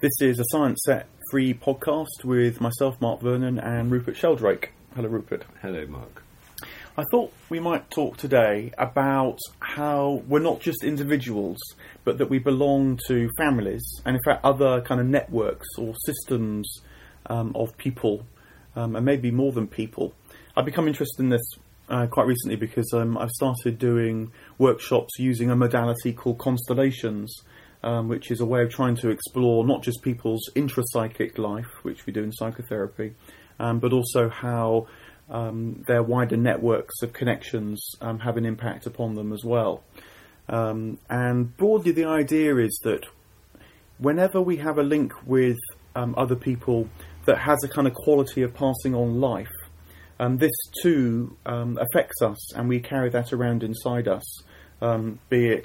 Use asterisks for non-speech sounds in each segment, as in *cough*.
This is a Science Set free podcast with myself, Mark Vernon, and Rupert Sheldrake. Hello, Rupert. Hello, Mark. I thought we might talk today about how we're not just individuals, but that we belong to families, and in fact, other kind of networks or systems um, of people, um, and maybe more than people. I've become interested in this uh, quite recently because um, I've started doing workshops using a modality called constellations um, which is a way of trying to explore not just people's intrapsychic life, which we do in psychotherapy, um, but also how um, their wider networks of connections um, have an impact upon them as well. Um, and broadly, the idea is that whenever we have a link with um, other people that has a kind of quality of passing on life, this too affects us, and we carry that around inside us, be it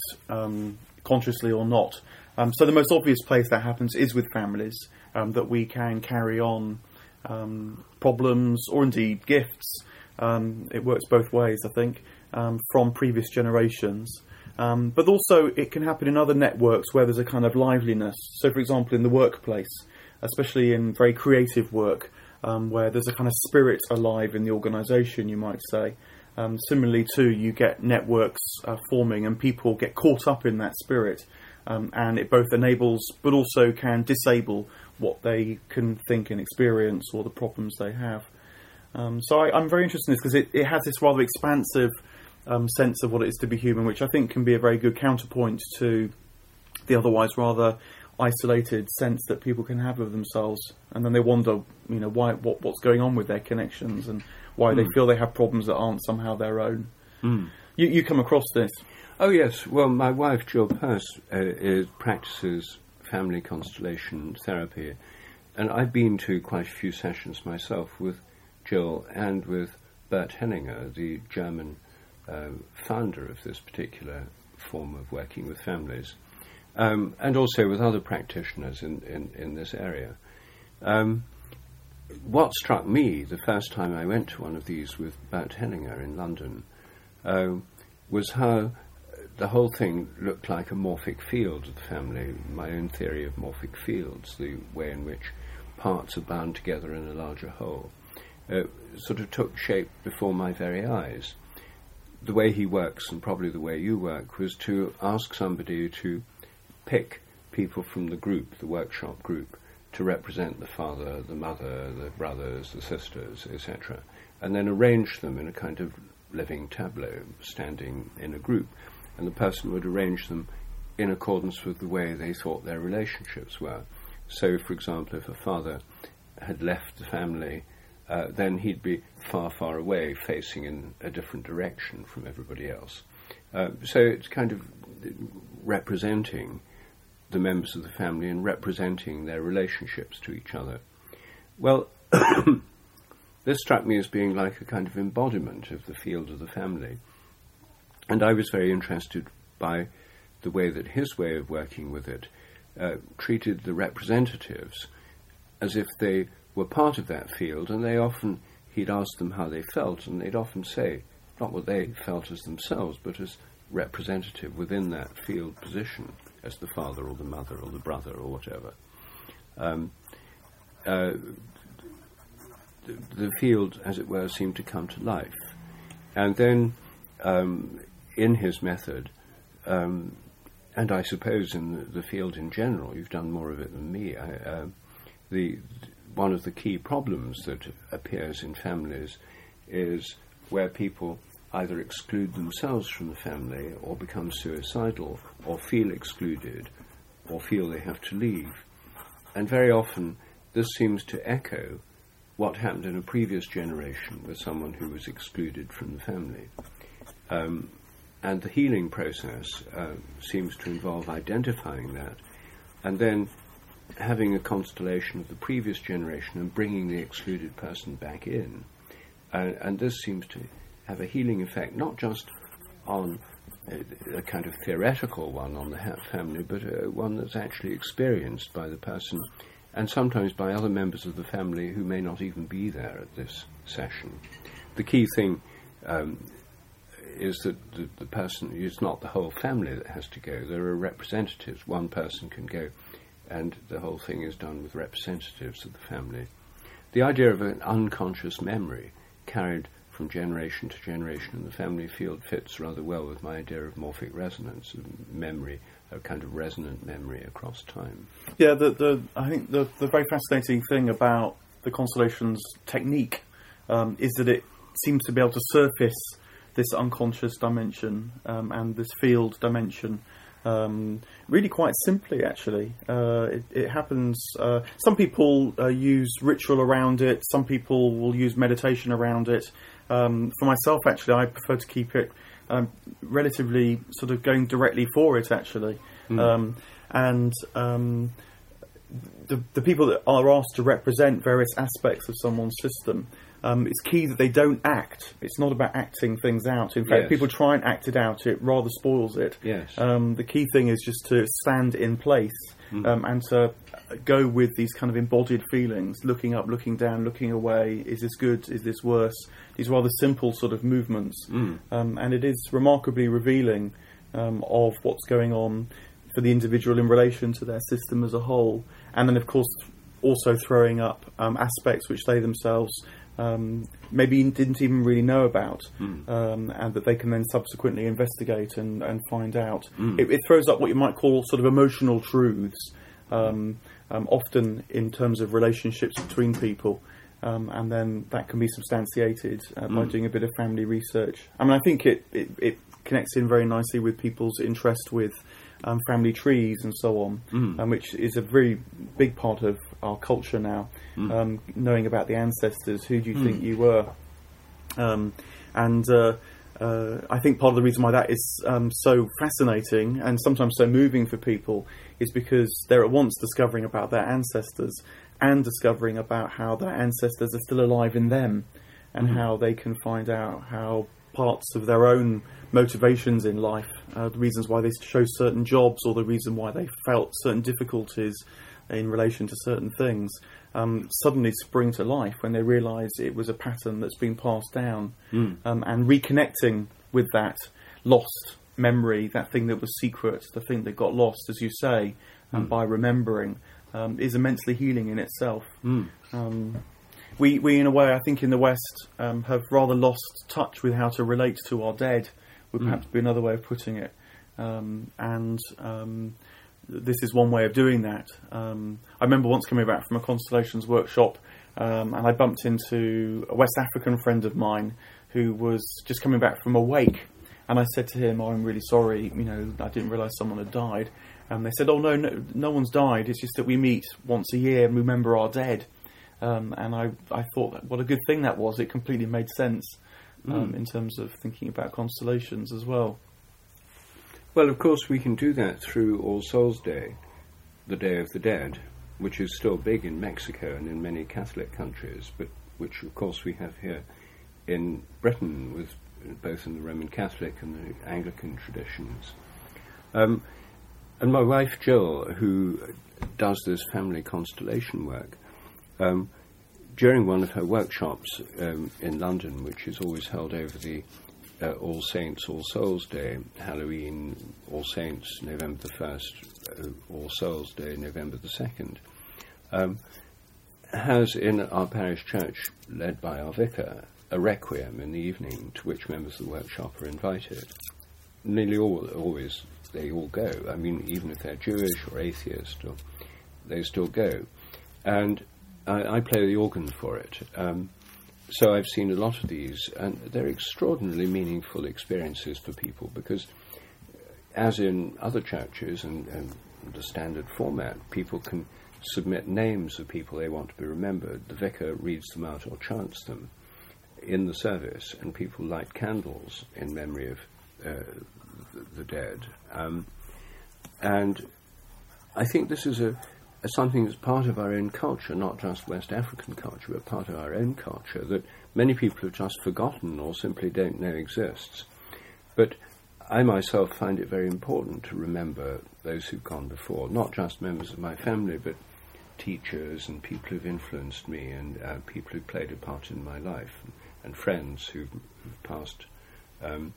consciously or not. Um, so the most obvious place that happens is with families um, that we can carry on um, problems or indeed gifts. Um, it works both ways, I think, um, from previous generations. Um, but also, it can happen in other networks where there's a kind of liveliness. So, for example, in the workplace, especially in very creative work, where there's a kind of spirit alive in the organisation, you might say. Um, similarly, too, you get networks uh, forming and people get caught up in that spirit, um, and it both enables but also can disable what they can think and experience or the problems they have. Um, so I, am very interested in this because it, it, has this rather expansive um, sense of what it is to be human, which I think can be a very good counterpoint to the otherwise rather isolated sense that people can have of themselves, and then they wonder, you know, why what, what's going on with their connections and why mm. they hmm. feel they have problems that aren't somehow their own. Mm. You, you come across this? Oh yes. Well, my wife Jill Purce uh, is, practices family constellation therapy, and I've been to quite a few sessions myself with Jill and with Bert Hellinger, the German uh, founder of this particular form of working with families, um, and also with other practitioners in, in, in this area. Um, what struck me the first time I went to one of these with Bert Hellinger in London uh, was how the whole thing looked like a morphic field of the family, my own theory of morphic fields, the way in which parts are bound together in a larger whole, uh, sort of took shape before my very eyes. The way he works, and probably the way you work, was to ask somebody to pick people from the group, the workshop group, to represent the father, the mother, the brothers, the sisters, etc., and then arrange them in a kind of living tableau, standing in a group. And the person would arrange them in accordance with the way they thought their relationships were. So, for example, if a father had left the family, uh, then he'd be far, far away, facing in a different direction from everybody else. Uh, so it's kind of representing the members of the family and representing their relationships to each other. Well, *coughs* this struck me as being like a kind of embodiment of the field of the family. And I was very interested by the way that his way of working with it uh, treated the representatives as if they were part of that field, and they often, he'd ask them how they felt, and they'd often say, not what they felt as themselves, but as representative within that field position as the father or the mother or the brother or whatever. Um, uh, the, the, field, as it were, seemed to come to life. And then, um, in his method, um, and I suppose in the, the, field in general, you've done more of it than me. I, uh, the one of the key problems that appears in families is where people either exclude themselves from the family or become suicidal or feel excluded or feel they have to leave. And very often this seems to echo what happened in a previous generation with someone who was excluded from the family. Um, and the healing process uh, seems to involve identifying that and then having a constellation of the previous generation and bringing the excluded person back in. Uh, and this seems to have a healing effect, not just on a, a kind of theoretical one on the family, but uh, one that's actually experienced by the person and sometimes by other members of the family who may not even be there at this session. The key thing um, is that the, the, person, it's not the whole family that has to go, there are representatives. One person can go and the whole thing is done with representatives of the family. The idea of an unconscious memory carried from generation to generation and the family field fits rather well with my idea of morphic resonance, memory, a kind of resonant memory across time. Yeah, the, the I think the, the very fascinating thing about the constellations technique um, is that it seems to be able to surface this unconscious dimension um, and this field dimension um, really quite simply, actually. Uh, it, it, happens. Uh, some people uh, use ritual around it. Some people will use meditation around it. Um, for myself, actually, I prefer to keep it um, relatively sort of going directly for it, actually. Mm. and um, the, the people that are asked to represent various aspects of someone's system um, it's key that they don't act. It's not about acting things out. In fact, yes. people try and act it out. It rather spoils it. Yes. Um, the key thing is just to stand in place mm. um, and to go with these kind of embodied feelings, looking up, looking down, looking away. Is this good? Is this worse? These rather simple sort of movements, mm. and it is remarkably revealing um, of what's going on for the individual in relation to their system as a whole. And then, of course, also throwing up um, aspects which they themselves um, maybe didn't even really know about, mm. um, and that they can then subsequently investigate and, and find out. Mm. It, it, throws up what you might call sort of emotional truths, um, um often in terms of relationships between people. Um, and then that can be substantiated uh, by mm. doing a bit of family research. I mean, I think it, it, it connects in very nicely with people's interest with um, family trees and so on, mm. um, which is a very big part of our culture now. Mm. Um, knowing about the ancestors, who do you mm. think you were? Um, and uh, uh, I think part of the reason why that is um, so fascinating and sometimes so moving for people is because they're at once discovering about their ancestors and discovering about how their ancestors are still alive in them and mm. how they can find out how parts of their own motivations in life, uh, the reasons why they chose certain jobs, or the reason why they felt certain difficulties in relation to certain things, um, suddenly spring to life when they realise it was a pattern that's been passed down, mm. um, and reconnecting with that lost memory, that thing that was secret, the thing that got lost, as you say, mm. by remembering, um, is immensely healing in itself. Mm we, we in a way, I think, in the West, um, have rather lost touch with how to relate to our dead. Would mm. perhaps be another way of putting it. Um, and um, this is one way of doing that. Um, I remember once coming back from a constellations workshop, um, and I bumped into a West African friend of mine who was just coming back from a wake. And I said to him, oh, "I'm really sorry. You know, I didn't realise someone had died." And they said, "Oh no, no, no one's died. It's just that we meet once a year and remember our dead." Um, and I, I thought what a good thing that was. It completely made sense um, mm. in terms of thinking about constellations as well. Well, of course, we can do that through All Souls Day, the Day of the Dead, which is still big in Mexico and in many Catholic countries, but which, of course, we have here in Britain, with both in the Roman Catholic and the Anglican traditions. Um, and my wife Jill, who does this family constellation work, um, during one of her workshops um, in London, which is always held over the uh, All Saints, All Souls Day, Halloween, All Saints, November the 1st, uh, All Souls Day, November the 2nd, um, has in our parish church, led by our vicar, a requiem in the evening to which members of the workshop are invited. Nearly all, always, they all go. I mean, even if they're Jewish or atheist, or, they still go. And I, I play the organ for it. Um, so I've seen a lot of these, and they're extraordinarily meaningful experiences for people because, as in other churches and, and the standard format, people can submit names of people they want to be remembered. The vicar reads them out or chants them in the service, and people light candles in memory of uh, the, the, dead. Um, and I think this is a as something that's part of our own culture, not just West African culture, but part of our own culture that many people have just forgotten or simply don't know exists. But I myself find it very important to remember those who've gone before, not just members of my family, but teachers and people who've influenced me and uh, people who've played a part in my life and, and friends who've, who've passed. Um,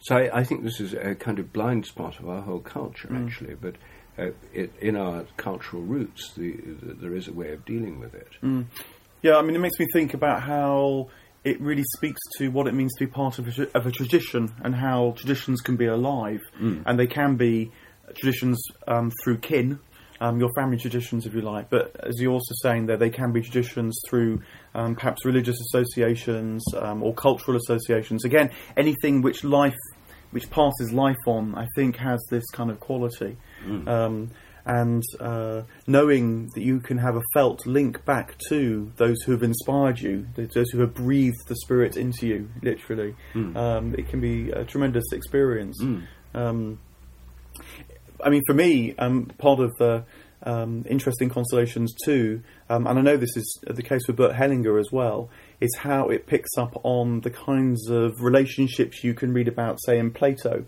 so I, I, think this is a kind of blind spot of our whole culture, mm. actually. But uh, it, in our cultural roots, the, the, there is a way of dealing with it. Mm. Yeah, I mean, it makes me think about how it really speaks to what it means to be part of a, of a tradition and how traditions can be alive Mm. and they can be traditions um, through kin. Um, your family traditions, if you like, but as you're also saying there, they can be traditions through um, perhaps religious associations um, or cultural associations. Again, anything which life, which passes life on, I think has this kind of quality. Mm. Um, and uh, knowing that you can have a felt link back to those who have inspired you, those who have breathed the spirit into you, literally, Mm. um, it can be a tremendous experience. Mm. Um, I mean, for me, um, part of the um, interesting constellations too, um, and I know this is the case with Bert Hellinger as well, is how it picks up on the kinds of relationships you can read about, say, in Plato.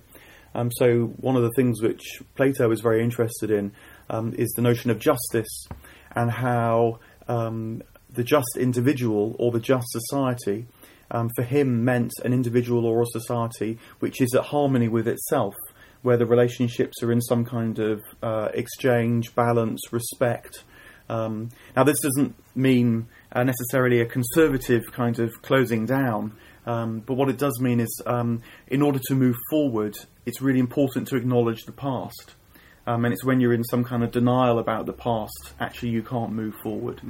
Um, so one of the things which Plato is very interested in um, is the notion of justice and how um, the just individual or the just society um, for him meant an individual or a society which is at harmony with itself, where the relationships are in some kind of uh, exchange, balance, respect. Um, now, this doesn't mean uh, necessarily a conservative kind of closing down, um, but what it does mean is, um, in order to move forward, it's really important to acknowledge the past. Um, and it's when you're in some kind of denial about the past, actually, you can't move forward.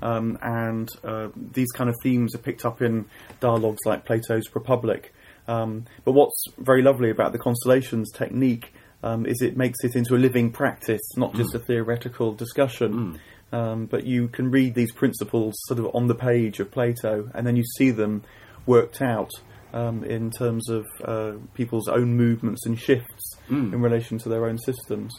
Um, and uh, these kind of themes are picked up in dialogues like Plato's Republic. Um, but what's very lovely about the constellations technique um, is it makes it into a living practice, not just a theoretical discussion. Um, but you can read these principles sort of on the page of Plato, and then you see them worked out um, in terms of uh, people's own movements and shifts Mm. in relation to their own systems.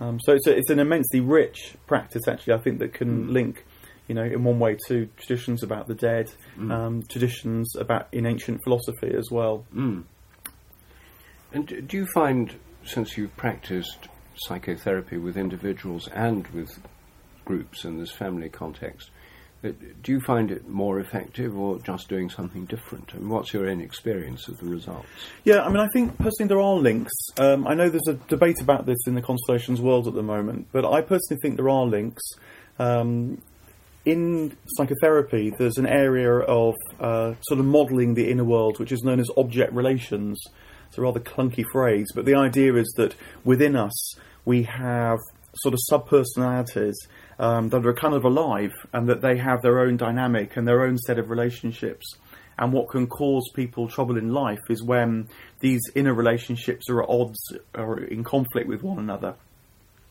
Um, so it's, a, it's an immensely rich practice, actually. I think that can link, you know, in one way to traditions about the dead, um, traditions about in ancient philosophy as well. Mm. And do you find, since you've practiced psychotherapy with individuals and with groups and this family context, do you find it more effective or just doing something different? And what's your own experience of the results? Yeah, I mean, I think personally there are links. Um, I know there's a debate about this in the constellations world at the moment, but I personally think there are links. Um, in psychotherapy, there's an area of uh, sort of modelling the inner world, which is known as object relations. It's a rather clunky phrase, but the idea is that within us we have sort of subpersonalities um, that are kind of alive and that they have their own dynamic and their own set of relationships. And what can cause people trouble in life is when these inner relationships are at odds or in conflict with one another.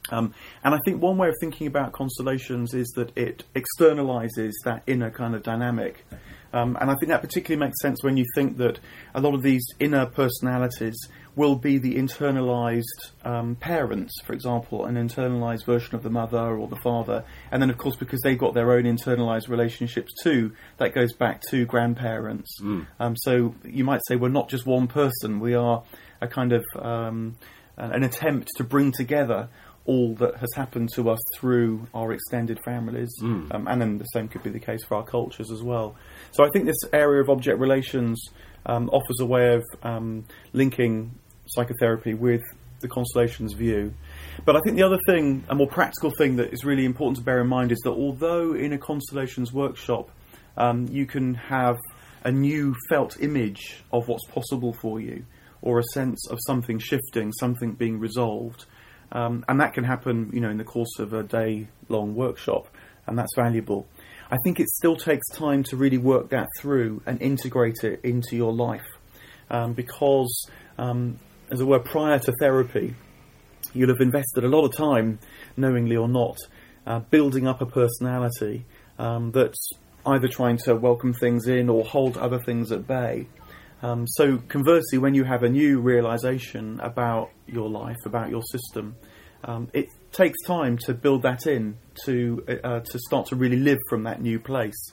Um, and I think one way of thinking about constellations is that it externalizes that inner kind of dynamic. Um, and I think that particularly makes sense when you think that a lot of these inner personalities will be the internalized um, parents, for example, an internalized version of the mother or the father. And then, of course, because they've got their own internalized relationships too, that goes back to grandparents. Um, so you might say we're not just one person, we are a kind of um, an attempt to bring together all that has happened to us through our extended families, um, and then the same could be the case for our cultures as well. So I think this area of object relations um, offers a way of um, linking psychotherapy with the constellations view. But I think the other thing, a more practical thing that is really important to bear in mind is that although in a constellations workshop um, you can have a new felt image of what's possible for you, or a sense of something shifting, something being resolved, um, and that can happen, you know, in the course of a day-long workshop, and that's valuable. I think it still takes time to really work that through and integrate it into your life, um, because, um, as it were, prior to therapy, you'll have invested a lot of time, knowingly or not, uh, building up a personality um, that's either trying to welcome things in or hold other things at bay. Um, so, conversely, when you have a new realization about your life, about your system, um, it takes time to build that in to uh, to start to really live from that new place.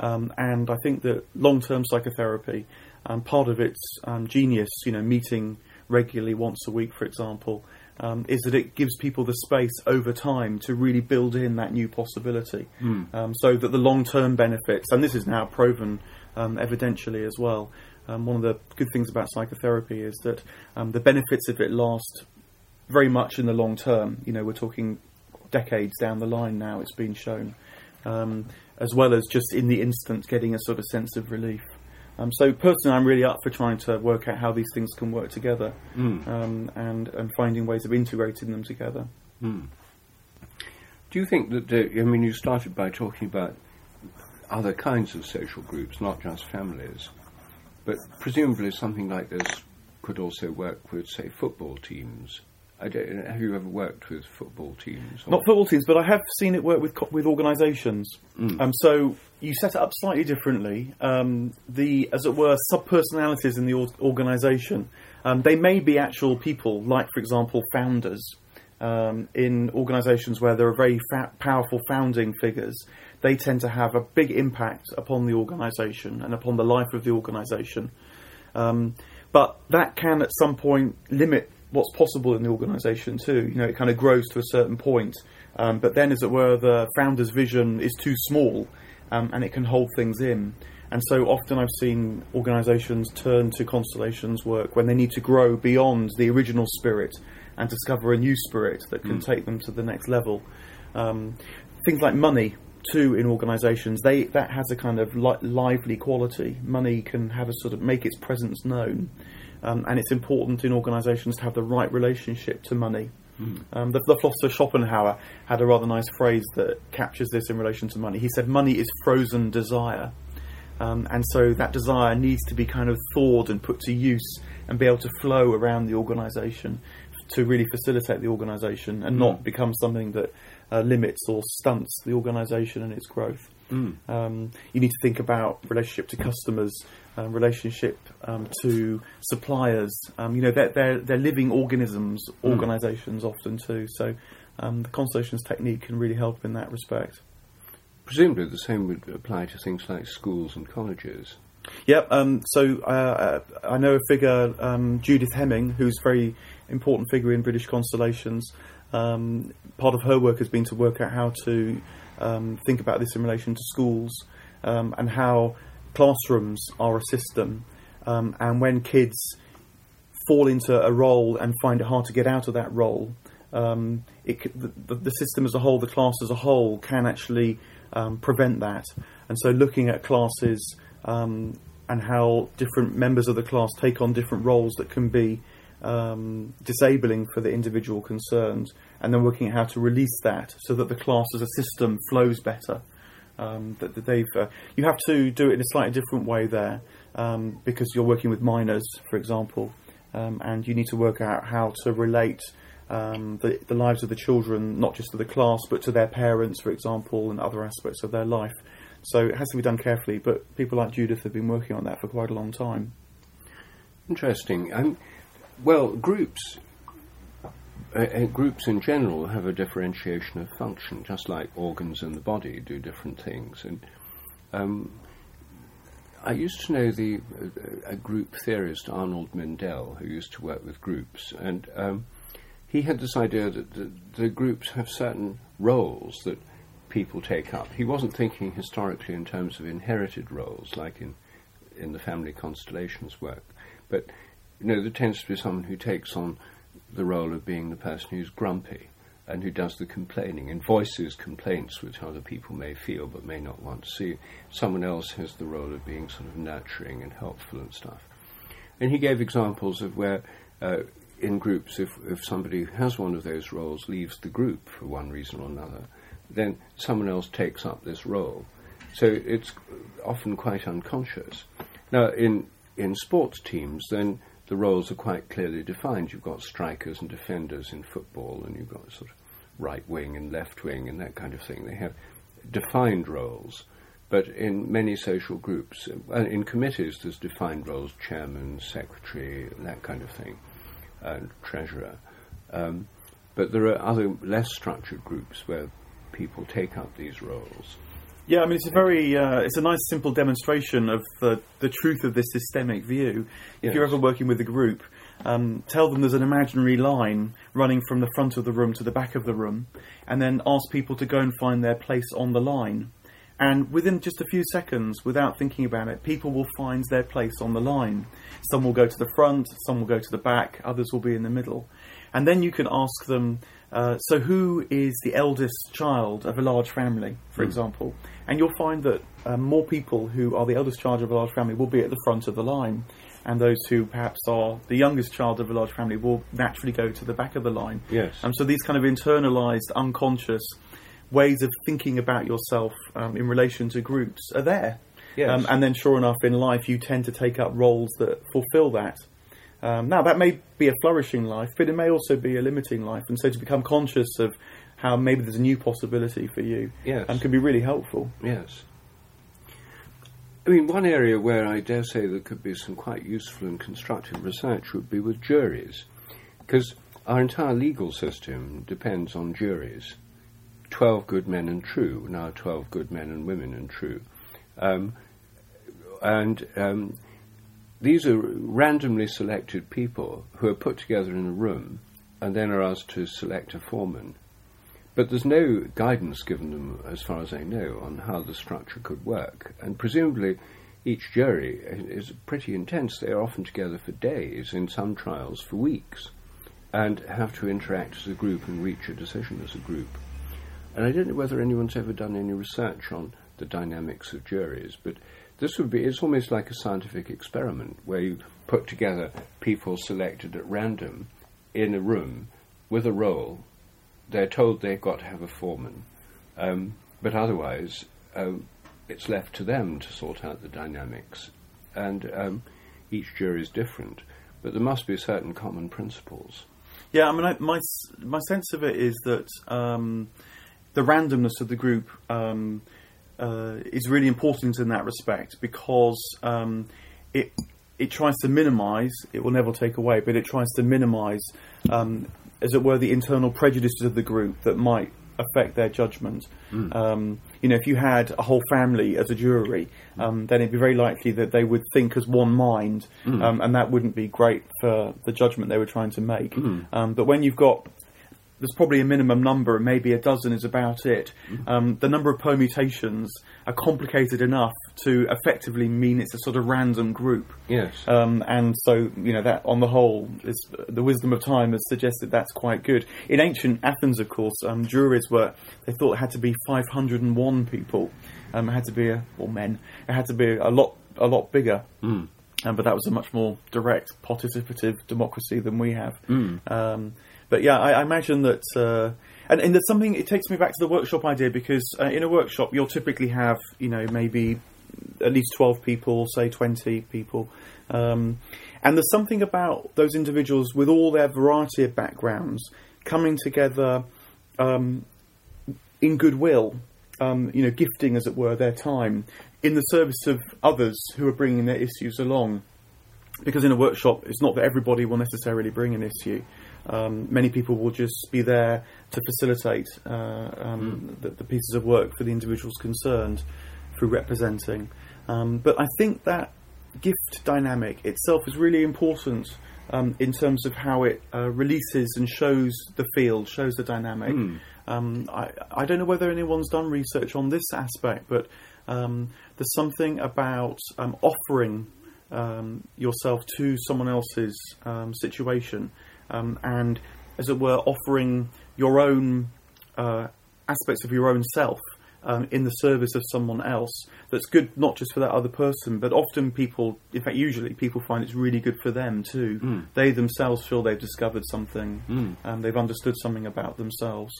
Um, and I think that long-term psychotherapy, um, part of its um, genius, you know, meeting regularly once a week, for example, um, is that it gives people the space over time to really build in that new possibility, um, so that the long-term benefits, and this is now proven um, evidentially as well. Um, one of the good things about psychotherapy is that um, the benefits of it last very much in the long term. You know, we're talking decades down the line now. It's been shown, um, as well as just in the instant getting a sort of sense of relief. Um, so personally, I'm really up for trying to work out how these things can work together, Mm. um, and and finding ways of integrating them together. Mm. Do you think that, the, I mean, you started by talking about other kinds of social groups, not just families, but presumably something like this could also work with, say, football teams. I don't, have you ever worked with football teams? or- Not football teams, but I have seen it work with co- with organisations. Mm. Um, so you set it up slightly differently. Um, the, as it were, sub-personalities in the or- organisation. Um, they may be actual people, like for example, founders um, in organisations where there are very fa- powerful founding figures. They tend to have a big impact upon the organisation and upon the life of the organisation. Um, but that can at some point limit what's possible in the organisation too. You know, it kind of grows to a certain point, um, but then, as it were, the founder's vision is too small, um, and it can hold things in. And so often I've seen organisations turn to constellations work when they need to grow beyond the original spirit and discover a new spirit that can take them to the next level. Um, things like money too in organisations they that has a kind of li- lively quality. Money can have a sort of make its presence known, um, and it's important in organisations to have the right relationship to money. Um, the, the philosopher Schopenhauer had a rather nice phrase that captures this in relation to money. He said, "Money is frozen desire." Um, and so that desire needs to be kind of thawed and put to use and be able to flow around the organisation to really facilitate the organisation and not become something that uh, limits or stunts the organisation and its growth. Mm. Um, you need to think about relationship to customers, um, relationship um, to suppliers. Um, you know, they're, they're, they're living organisms, organisations often too. So um, the constellations technique can really help in that respect. Presumably the same would apply to things like schools and colleges. Yep. Um, so uh, I know a figure, um, Judith Hemming, who's a very important figure in British constellations. Um, part of her work has been to work out how to um, think about this in relation to schools um, and how classrooms are a system. Um, and when kids fall into a role and find it hard to get out of that role, um, it, the, the, system as a whole, the class as a whole, can actually um, prevent that. And so, looking at classes um, and how different members of the class take on different roles that can be um, disabling for the individual concerned, and then working out how to release that so that the class as a system flows better. Um, that, that they've, uh, you have to do it in a slightly different way there um, because you're working with minors, for example, um, and you need to work out how to relate um, the, the lives of the children, not just to the class, but to their parents, for example, and other aspects of their life. So it has to be done carefully, but people like Judith have been working on that for quite a long time. Interesting. Um, well, groups, uh, uh, groups in general have a differentiation of function, just like organs in the body do different things. And um, I used to know the uh, a group theorist Arnold Mindell, who used to work with groups, and um, he had this idea that the, the groups have certain roles that people take up. He wasn't thinking historically in terms of inherited roles, like in in the family constellations work, but you know there tends to be someone who takes on the role of being the person who's grumpy and who does the complaining and voices complaints which other people may feel but may not want to see. Someone else has the role of being sort of nurturing and helpful and stuff. And he gave examples of where, uh, in groups, if, if somebody who has one of those roles leaves the group for one reason or another, then someone else takes up this role. So it's often quite unconscious. Now, in, in sports teams, then the roles are quite clearly defined. You've got strikers and defenders in football, and you've got sort of right wing and left wing and that kind of thing. They have defined roles. But in many social groups, uh, in committees, there's defined roles chairman, secretary, that kind of thing, and treasurer. Um, but there are other less structured groups where people take up these roles. Yeah, I mean it's a very uh, it's a nice simple demonstration of the the truth of this systemic view. If Yes. you're ever working with a group, um, tell them there's an imaginary line running from the front of the room to the back of the room, and then ask people to go and find their place on the line. And within just a few seconds, without thinking about it, people will find their place on the line. Some will go to the front, some will go to the back, others will be in the middle. And then you can ask them, uh, so who is the eldest child of a large family, for example? And you'll find that um, more people who are the eldest child of a large family will be at the front of the line. And those who perhaps are the youngest child of a large family will naturally go to the back of the line. Yes. Um, so these kind of internalized, unconscious ways of thinking about yourself um, in relation to groups are there. Yes. Um, and then, sure enough, in life, you tend to take up roles that fulfill that. Um, now, that may be a flourishing life, but it may also be a limiting life. And so, to become conscious of how maybe there's a new possibility for you Yes. um, can be really helpful. Yes. I mean, one area where I dare say there could be some quite useful and constructive research would be with juries, because our entire legal system depends on juries. Twelve good men and true, now twelve good men and women and true. Um, and um, these are randomly selected people who are put together in a room and then are asked to select a foreman. But there's no guidance given them, as far as I know, on how the structure could work. And presumably, each jury is pretty intense. They are often together for days, in some trials for weeks, and have to interact as a group and reach a decision as a group. And I don't know whether anyone's ever done any research on the dynamics of juries, but this would be, it's almost like a scientific experiment where you put together people selected at random in a room with a role they're told they've got to have a foreman, um, but otherwise um, it's left to them to sort out the dynamics. And um, each jury is different, but there must be certain common principles. Yeah, I mean, I, my my sense of it is that um, the randomness of the group um, uh, is really important in that respect because um, it it tries to minimise. It will never take away, but it tries to minimise, um, as it were, the internal prejudices of the group that might affect their judgment. Um, you know, if you had a whole family as a jury, um, then it'd be very likely that they would think as one mind, um, and that wouldn't be great for the judgment they were trying to make. Um, but when you've got there's probably a minimum number, and maybe a dozen is about it. Um, the number of permutations are complicated enough to effectively mean it's a sort of random group. Yes. Um, and so, you know, that on the whole, is, the wisdom of time has suggested that's quite good. In ancient Athens, of course, um, juries were, they thought it had to be 501 people. Um, it had to be, a, or men, it had to be a lot, a lot bigger. Um, but that was a much more direct, participative democracy than we have. Um, but yeah, I, I imagine that, uh, and, and there's something. It takes me back to the workshop idea because uh, in a workshop you'll typically have, you know, maybe at least twelve people, say twenty people, um, and there's something about those individuals with all their variety of backgrounds coming together um, in goodwill, um, you know, gifting, as it were, their time in the service of others who are bringing their issues along. Because in a workshop, it's not that everybody will necessarily bring an issue. Um, many people will just be there to facilitate uh, um, the, the pieces of work for the individuals concerned through representing. Um, but I think that gift dynamic itself is really important um, in terms of how it uh, releases and shows the field, shows the dynamic. Um, I, I don't know whether anyone's done research on this aspect, but um, there's something about um, offering um, yourself to someone else's um, situation um, and, as it were, offering your own uh, aspects of your own self um, in the service of someone else. That's good not just for that other person, but often people, in fact, usually people find it's really good for them too. They themselves feel they've discovered something, um, they've understood something about themselves.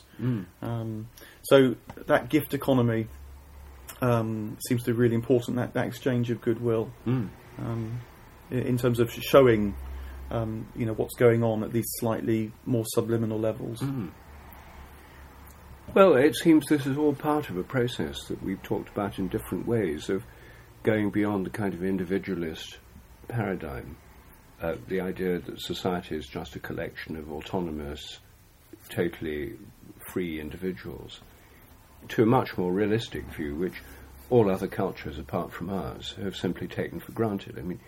Um, so that gift economy um, seems to be really important. That, that exchange of goodwill, um, i- in terms of showing, um, you know, what's going on at these slightly more subliminal levels. Well, it seems this is all part of a process that we've talked about in different ways of going beyond the kind of individualist paradigm. Uh, the idea that society is just a collection of autonomous, totally free individuals, to a much more realistic view, which all other cultures apart from ours have simply taken for granted. I mean,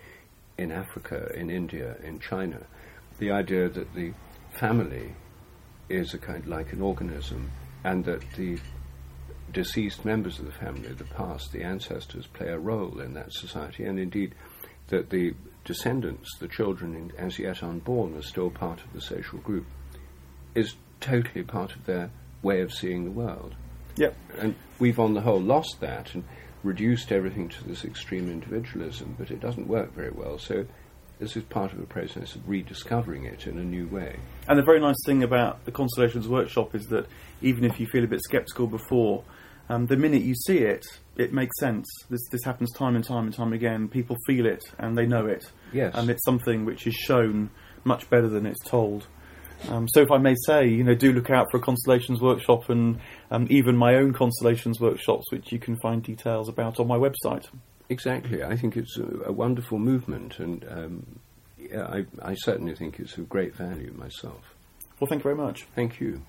in Africa, in India, in China, the idea that the family is a kind like an organism, and that the deceased members of the family, the past, the ancestors, play a role in that society, and indeed that the descendants, the children in, as yet unborn, are still part of the social group, is totally part of their way of seeing the world. Yep. And we've, on the whole, lost that and reduced everything to this extreme individualism, but it doesn't work very well. So this is part of a process of rediscovering it in a new way. And the very nice thing about the Constellations Workshop is that even if you feel a bit sceptical before, um, the minute you see it, it makes sense. This this happens time and time and time again. People feel it and they know it. Yes. And it's something which is shown much better than it's told. Um, so, if I may say, you know, do look out for a Constellations Workshop and um, even my own Constellations Workshops, which you can find details about on my website. Exactly. I think it's a, a wonderful movement, and um, yeah, I, I certainly think it's of great value myself. Well, thank you very much. Thank you.